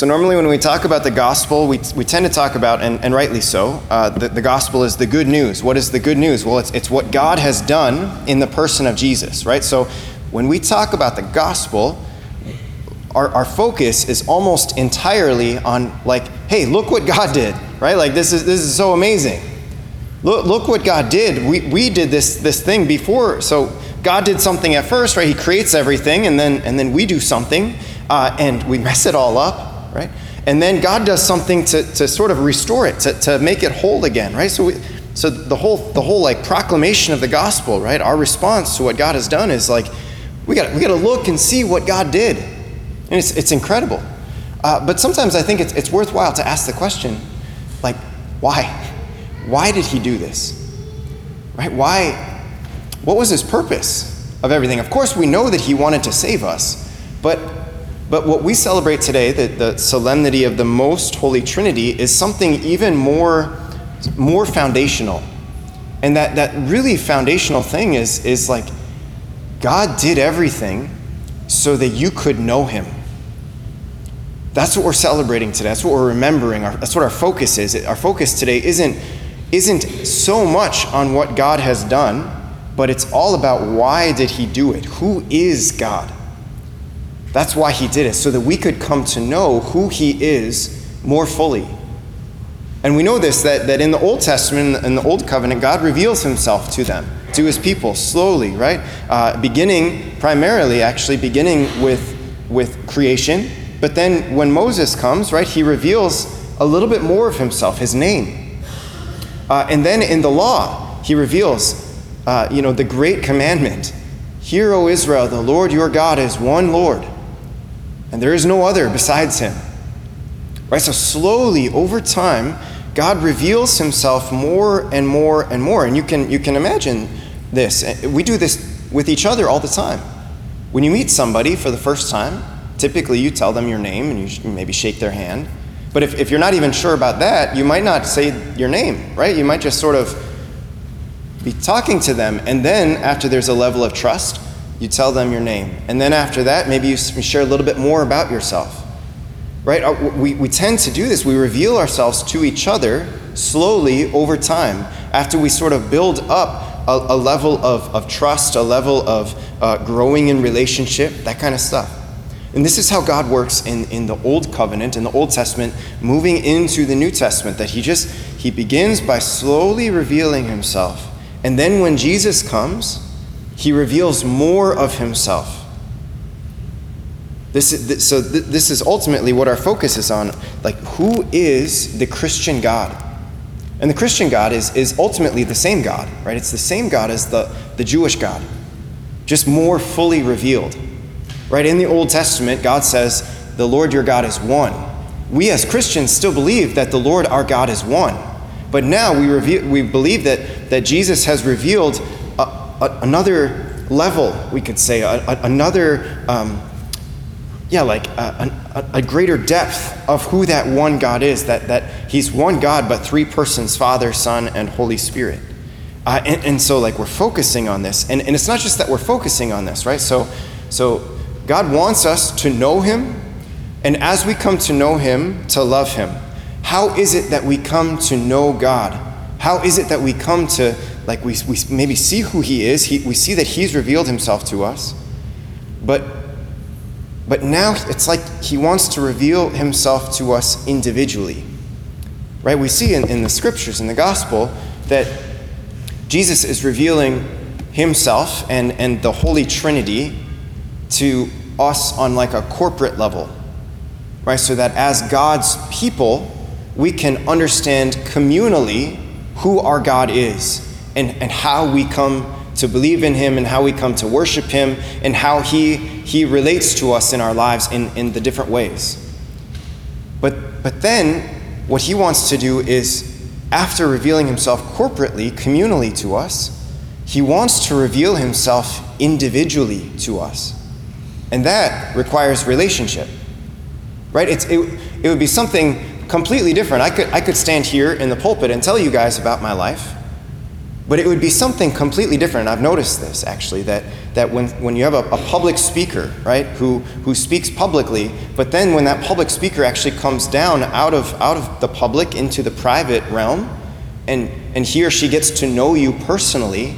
So, normally, when we talk about the gospel, we, we tend to talk about, and, and rightly so, uh, the, the gospel is the good news. What is the good news? Well, it's, it's what God has done in the person of Jesus, right? So, when we talk about the gospel, our, our focus is almost entirely on, like, hey, look what God did, right? Like, this is, this is so amazing. Look, look what God did. We, we did this, this thing before. So, God did something at first, right? He creates everything, and then, and then we do something, uh, and we mess it all up right? And then God does something to, to sort of restore it, to, to make it whole again, right? So, we, so the whole the whole like proclamation of the gospel, right? Our response to what God has done is like we got we got to look and see what God did, and it's it's incredible. Uh, but sometimes I think it's it's worthwhile to ask the question, like, why? Why did He do this? Right? Why? What was His purpose of everything? Of course, we know that He wanted to save us, but but what we celebrate today, the, the solemnity of the most holy Trinity, is something even more, more foundational. And that, that really foundational thing is, is like God did everything so that you could know Him. That's what we're celebrating today. That's what we're remembering. That's what our focus is. Our focus today isn't, isn't so much on what God has done, but it's all about why did He do it? Who is God? That's why he did it, so that we could come to know who he is more fully. And we know this that, that in the Old Testament, in the Old Covenant, God reveals himself to them, to his people, slowly, right? Uh, beginning, primarily, actually, beginning with, with creation. But then when Moses comes, right, he reveals a little bit more of himself, his name. Uh, and then in the law, he reveals, uh, you know, the great commandment Hear, O Israel, the Lord your God is one Lord and there is no other besides him. Right? So, slowly, over time, God reveals himself more and more and more. And you can, you can imagine this. We do this with each other all the time. When you meet somebody for the first time, typically you tell them your name and you maybe shake their hand. But if, if you're not even sure about that, you might not say your name, right? You might just sort of be talking to them. And then, after there's a level of trust, you tell them your name. And then after that, maybe you share a little bit more about yourself. Right? Uh, we, we tend to do this. We reveal ourselves to each other slowly over time after we sort of build up a, a level of, of trust, a level of uh, growing in relationship, that kind of stuff. And this is how God works in, in the Old Covenant, in the Old Testament, moving into the New Testament, that He just, He begins by slowly revealing Himself. And then when Jesus comes, he reveals more of himself. This is, so this is ultimately what our focus is on. Like, who is the Christian God? And the Christian God is, is ultimately the same God, right? It's the same God as the, the Jewish God, just more fully revealed. Right? In the Old Testament, God says, the Lord your God is one. We as Christians still believe that the Lord our God is one. But now we, review, we believe that, that Jesus has revealed a, another level, we could say, a, another, um, yeah, like a, a, greater depth of who that one God is, that, that He's one God, but three persons Father, Son, and Holy Spirit. Uh, and, and, so, like, we're focusing on this. And, and it's not just that we're focusing on this, right? So, so, God wants us to know Him, and as we come to know Him, to love Him. How is it that we come to know God? How is it that we come to like we, we maybe see who he is. He, we see that he's revealed himself to us. But but now it's like he wants to reveal himself to us individually. Right? We see in, in the scriptures in the gospel that jesus is revealing himself and, and the holy trinity to us on like a corporate level. Right? So that as god's people we can understand communally who our god is and, and how we come to believe in him and how we come to worship him and how he, he relates to us in our lives in, in the different ways. But, but then, what he wants to do is, after revealing himself corporately, communally to us, he wants to reveal himself individually to us. And that requires relationship. Right? It's, it, it would be something completely different. I could, I could stand here in the pulpit and tell you guys about my life But it would be something completely different. I've noticed this actually, that, that when, when you have a, a, public speaker, right, who, who speaks publicly, but then when that public speaker actually comes down out of, out of the public into the private realm, and, and he or she gets to know you personally,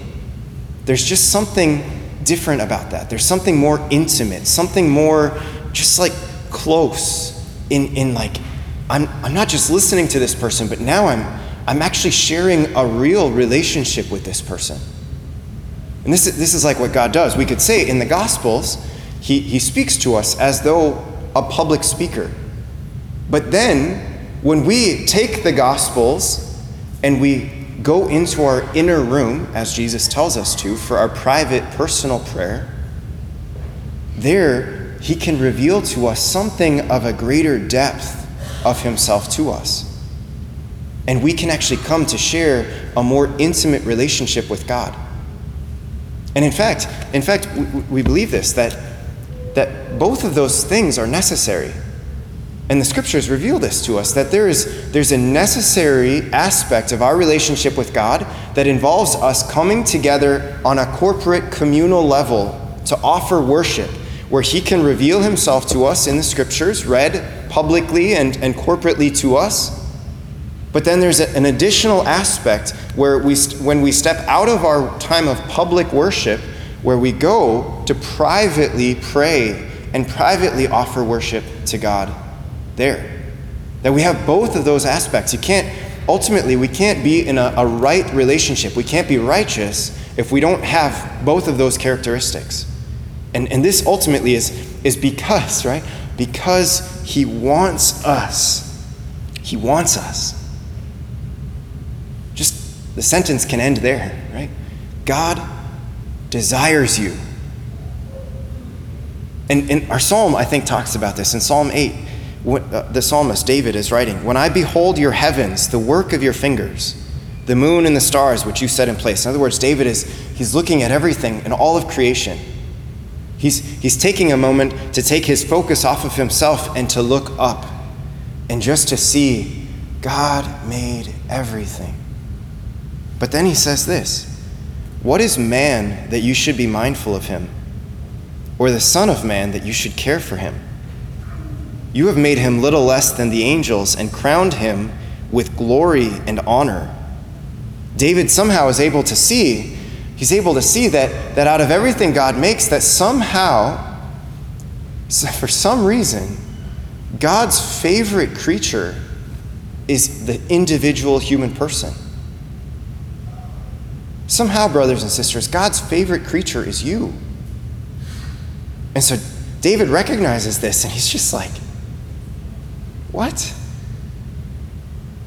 there's just something different about that. There's something more intimate, something more just like close in, in like, I'm, I'm not just listening to this person, but now I'm I'm actually sharing a real relationship with this person. And this is, this is like what God does. We could say in the Gospels, he, he speaks to us as though a public speaker. But then, when we take the Gospels and we go into our inner room, as Jesus tells us to, for our private, personal prayer, there he can reveal to us something of a greater depth of himself to us. And we can actually come to share a more intimate relationship with God. And in fact, in fact, we, believe this that, that both of those things are necessary. And the scriptures reveal this to us that there is there's a necessary aspect of our relationship with God that involves us coming together on a corporate communal level to offer worship where he can reveal himself to us in the scriptures read publicly and, and corporately to us but then there's an additional aspect where we, when we step out of our time of public worship, where we go to privately pray and privately offer worship to God there. That we have both of those aspects. You can't, ultimately, we can't be in a, a right relationship. We can't be righteous if we don't have both of those characteristics. And, and this ultimately is, is because, right? Because He wants us. He wants us. The sentence can end there, right? God desires you. And, and our psalm, I think, talks about this. In Psalm 8, uh, the psalmist David is writing When I behold your heavens, the work of your fingers, the moon and the stars which you set in place. In other words, David is he's looking at everything in all of creation. He's, he's taking a moment to take his focus off of himself and to look up and just to see God made everything. But then he says this What is man that you should be mindful of him? Or the Son of Man that you should care for him? You have made him little less than the angels and crowned him with glory and honor. David somehow is able to see, he's able to see that, that out of everything God makes, that somehow, for some reason, God's favorite creature is the individual human person. Somehow, brothers and sisters, God's favorite creature is you. And so David recognizes this and he's just like, What?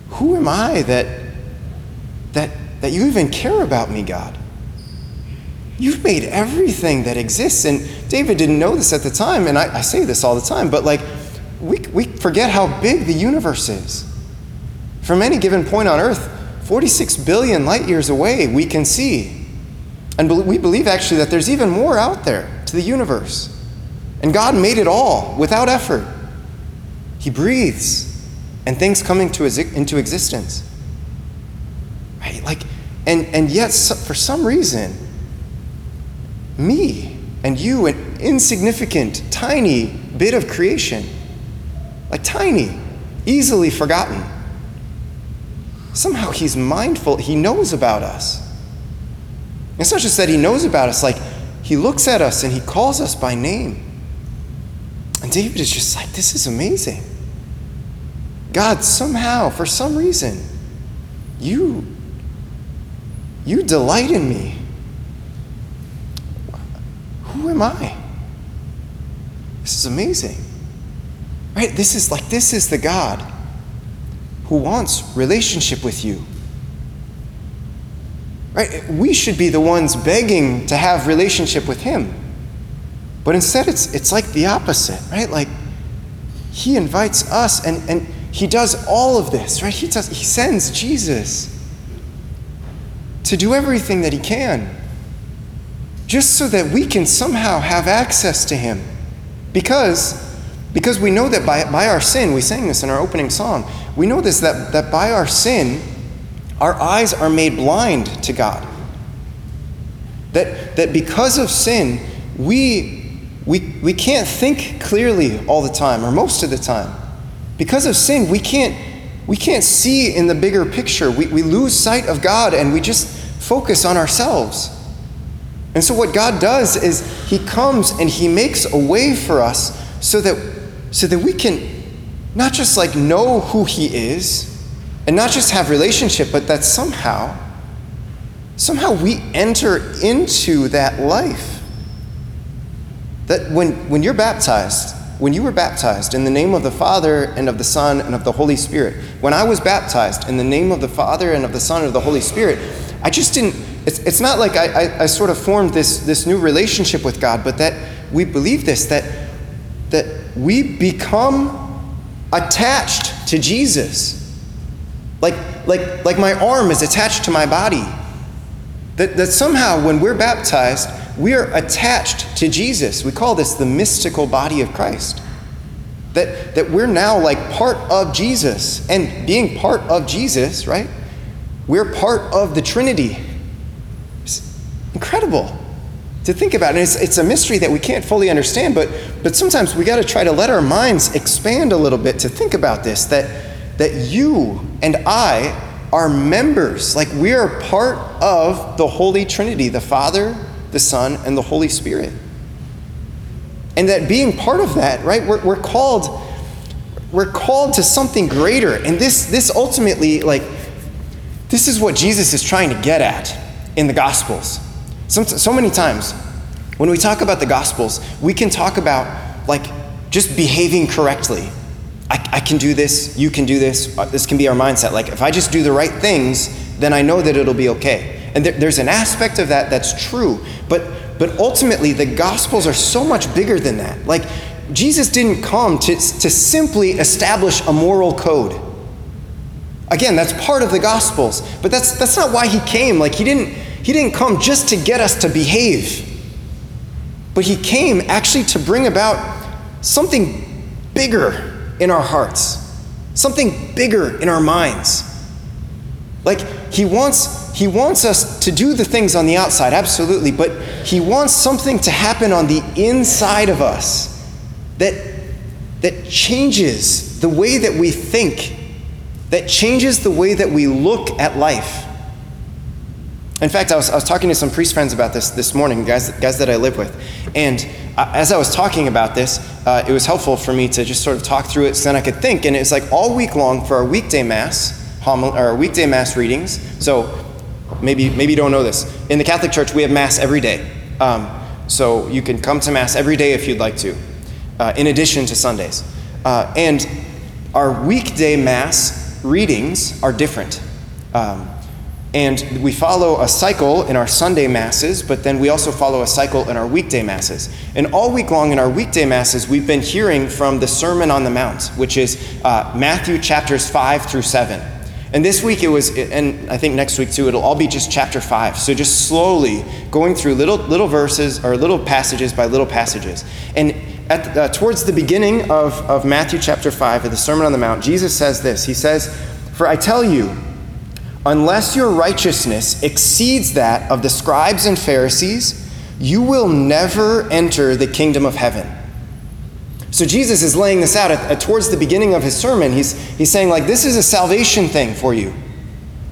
Who am I that, that, that you even care about me, God? You've made everything that exists. And David didn't know this at the time, and I, I say this all the time, but like, we, we forget how big the universe is. From any given point on earth, 46 billion light years away, we can see. And we believe actually that there's even more out there to the universe. And God made it all without effort. He breathes, and things come into, into existence. Right? Like, and, and yet, for some reason, me and you, an insignificant, tiny bit of creation, like tiny, easily forgotten somehow he's mindful, he knows about us. It's not just that he knows about us, like he looks at us and he calls us by name. And David is just like, this is amazing. God, somehow, for some reason, you you delight in me. Who am I? This is amazing. Right? This is like this is the God who wants relationship with you. Right? We should be the ones begging to have relationship with him. But instead it's it's like the opposite, right? Like he invites us and, and he does all of this, right? He does he sends Jesus to do everything that he can. Just so that we can somehow have access to him. Because because we know that by, by our sin, we sang this in our opening song, we know this that, that by our sin, our eyes are made blind to God. That, that because of sin, we, we, we can't think clearly all the time, or most of the time. Because of sin, we can't, we can't see in the bigger picture. We, we lose sight of God and we just focus on ourselves. And so, what God does is He comes and He makes a way for us so that, so that we can not just like know who He is and not just have relationship, but that somehow, somehow we enter into that life. That when, when you're baptized, when you were baptized in the name of the Father and of the Son and of the Holy Spirit, when I was baptized in the name of the Father and of the Son and of the Holy Spirit, I just didn't, it's, it's not like I, I, I sort of formed this, this new relationship with God, but that we believe this, that, that we become attached to Jesus. Like, like, like my arm is attached to my body. That, that somehow when we're baptized, we are attached to Jesus. We call this the mystical body of Christ. That, that we're now like part of Jesus. And being part of Jesus, right? We're part of the Trinity. It's incredible to think about. And it's, it's a mystery that we can't fully understand, but, but sometimes we got to try to let our minds expand a little bit to think about this that, that you and I are members, like we are part of the Holy Trinity, the Father, the Son, and the Holy Spirit. And that being part of that, right, we're, we're called we're called to something greater. And this this ultimately, like, this is what Jesus is trying to get at in the Gospels. So, so many times, when we talk about the Gospels, we can talk about like just behaving correctly. I, I can do this, you can do this, uh, this can be our mindset. Like, if I just do the right things, then I know that it'll be okay. And there, there's an aspect of that that's true. But, but ultimately, the Gospels are so much bigger than that. Like, Jesus didn't come to, to simply establish a moral code. Again, that's part of the Gospels, but that's, that's not why he came. Like, he didn't, he didn't come just to get us to behave, but he came actually to bring about something bigger in our hearts, something bigger in our minds. Like, he wants, he wants us to do the things on the outside, absolutely, but he wants something to happen on the inside of us that, that changes the way that we think, that changes the way that we look at life. In fact, I was, I was talking to some priest friends about this this morning, guys, guys that I live with. And as I was talking about this, uh, it was helpful for me to just sort of talk through it so then I could think. And it was like all week long for our weekday mass, homil- or weekday mass readings. So maybe, maybe you don't know this. In the Catholic Church, we have mass every day. Um, so you can come to mass every day if you'd like to, uh, in addition to Sundays. Uh, and our weekday mass readings are different. Um, and we follow a cycle in our Sunday masses, but then we also follow a cycle in our weekday masses. And all week long in our weekday masses, we've been hearing from the Sermon on the Mount, which is uh, Matthew chapters 5 through 7. And this week it was, and I think next week too, it'll all be just chapter 5. So just slowly going through little, little verses or little passages by little passages. And at, uh, towards the beginning of, of Matthew chapter 5, of the Sermon on the Mount, Jesus says this He says, For I tell you, unless your righteousness exceeds that of the scribes and Pharisees, you will never enter the kingdom of heaven. So Jesus is laying this out at, at, towards the beginning of his sermon. He's, he's saying, like, this is a salvation thing for you.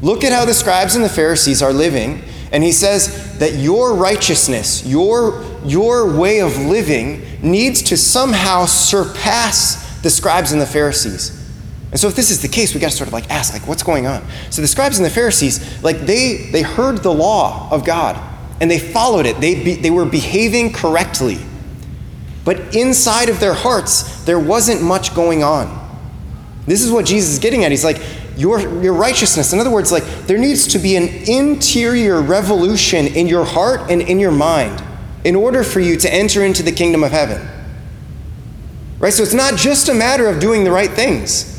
Look at how the scribes and the Pharisees are living. And he says that your righteousness, your, your way of living, needs to somehow surpass the scribes and the Pharisees. And so if this is the case, we got to sort of like ask, like, what's going on? So the scribes and the Pharisees, like, they, they heard the law of God and they followed it. They, be, they were behaving correctly. But inside of their hearts, there wasn't much going on. This is what Jesus is getting at. He's like, your, your righteousness. In other words, like, there needs to be an interior revolution in your heart and in your mind in order for you to enter into the kingdom of heaven. Right? So it's not just a matter of doing the right things.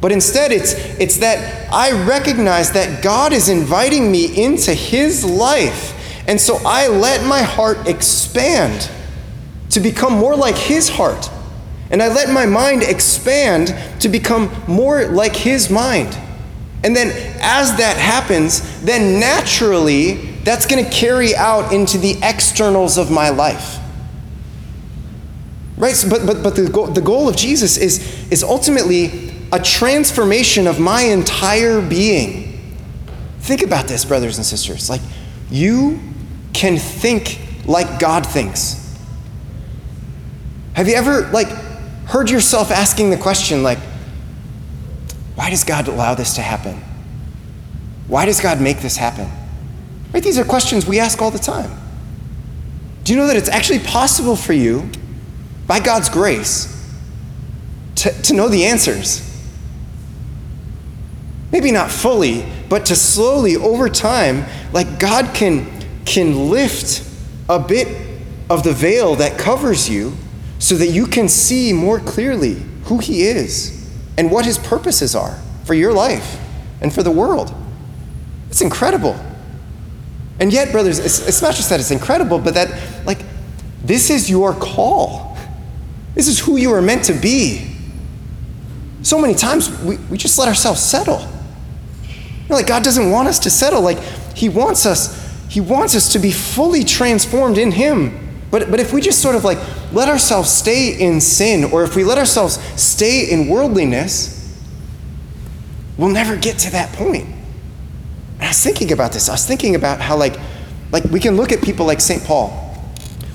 But instead, it's, it's that I recognize that God is inviting me into His life. And so I let my heart expand to become more like His heart. And I let my mind expand to become more like His mind. And then, as that happens, then naturally that's going to carry out into the externals of my life. Right? So, but but, but the, goal, the goal of Jesus is, is ultimately a transformation of my entire being. Think about this, brothers and sisters. Like, you can think like God thinks. Have you ever, like, heard yourself asking the question, like, why does God allow this to happen? Why does God make this happen? Right? These are questions we ask all the time. Do you know that it's actually possible for you, by God's grace, to, to know the answers? Maybe not fully, but to slowly, over time, like God can, can lift a bit of the veil that covers you so that you can see more clearly who He is and what his purposes are for your life and for the world. It's incredible. And yet, brothers, it's, it's, not just that it's incredible, but that, like, this is your call. This is who you are meant to be. So many times we, we just let ourselves settle. Like, God doesn't want us to settle. Like, He wants us, He wants us to be fully transformed in Him. But, but if we just sort of like let ourselves stay in sin, or if we let ourselves stay in worldliness, we'll never get to that point. And I was thinking about this. I was thinking about how, like, like we can look at people like St. Paul.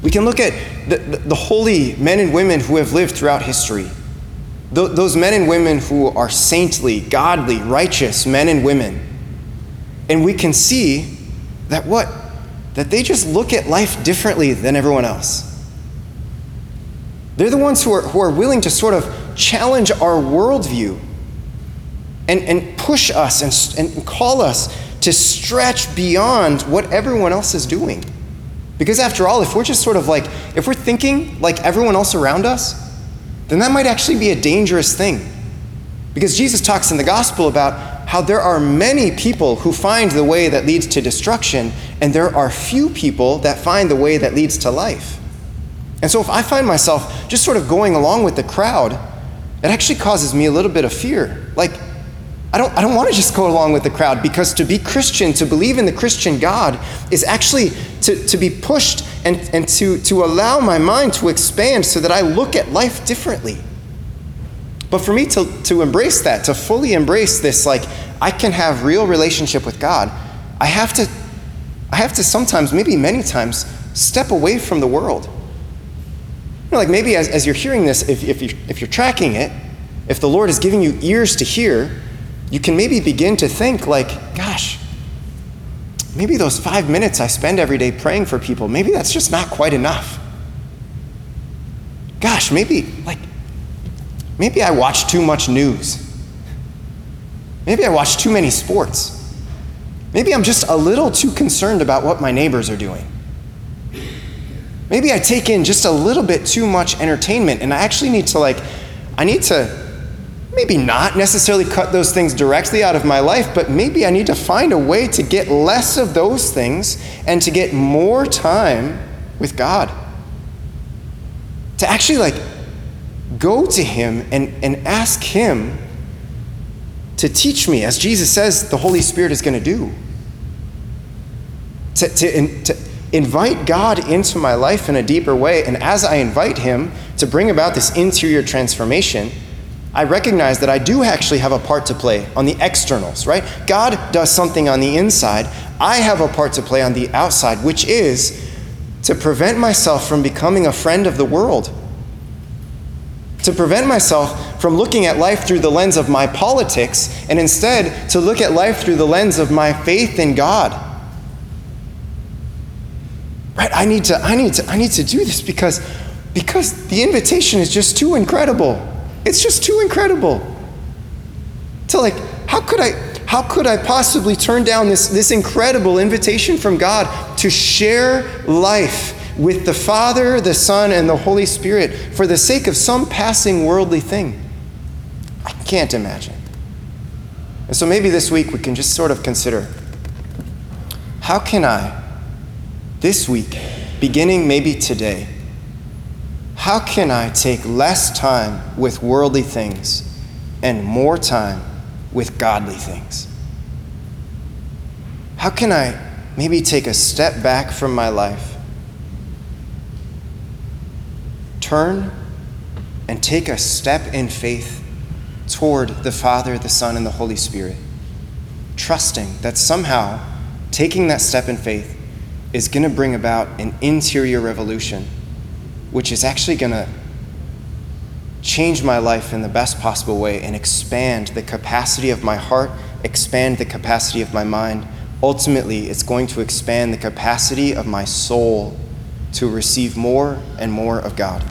We can look at the, the, the holy men and women who have lived throughout history. Th- those men and women who are saintly, godly, righteous men and women. And we can see that what? that they just look at life differently than everyone else. They're the ones who are, who are willing to sort of challenge our worldview and, and push us and, and call us to stretch beyond what everyone else is doing. Because after all, if we're just sort of like, if we're thinking like everyone else around us, then that might actually be a dangerous thing. Because Jesus talks in the gospel about how there are many people who find the way that leads to destruction, and there are few people that find the way that leads to life. And so if I find myself just sort of going along with the crowd, it actually causes me a little bit of fear. Like, I don't, I don't want to just go along with the crowd because to be Christian, to believe in the Christian God, is actually to, to be pushed and, and to, to allow my mind to expand so that I look at life differently. But for me to, to embrace that, to fully embrace this, like, I can have real relationship with God, I have to, I have to sometimes, maybe many times, step away from the world. You know, like maybe as, as you're hearing this, if, if, you, if you're tracking it, if the Lord is giving you ears to hear, you can maybe begin to think, like, gosh, maybe those five minutes I spend every day praying for people, maybe that's just not quite enough. Gosh, maybe, like, Maybe I watch too much news. Maybe I watch too many sports. Maybe I'm just a little too concerned about what my neighbors are doing. Maybe I take in just a little bit too much entertainment and I actually need to, like, I need to maybe not necessarily cut those things directly out of my life, but maybe I need to find a way to get less of those things and to get more time with God. To actually, like, go to him and, and ask him to teach me, as Jesus says the Holy Spirit is going to do. To, to, to invite God into my life in a deeper way. And as I invite him to bring about this interior transformation, I recognize that I do actually have a part to play on the externals, right? God does something on the inside. I have a part to play on the outside, which is to prevent myself from becoming a friend of the world to prevent myself from looking at life through the lens of my politics and instead to look at life through the lens of my faith in God. Right? I need to I need to I need to do this because because the invitation is just too incredible. It's just too incredible. To like how could I how could I possibly turn down this, this incredible invitation from God to share life with the Father, the Son, and the Holy Spirit for the sake of some passing worldly thing? I can't imagine. And so maybe this week we can just sort of consider how can I, this week, beginning maybe today, how can I take less time with worldly things and more time with godly things? How can I maybe take a step back from my life, turn and take a step in faith toward the Father, the Son, and the Holy Spirit, trusting that somehow taking that step in faith is going to bring about an interior revolution, which is actually going to change my life in the best possible way and expand the capacity of my heart, expand the capacity of my mind. Ultimately, it's going to expand the capacity of my soul to receive more and more of God.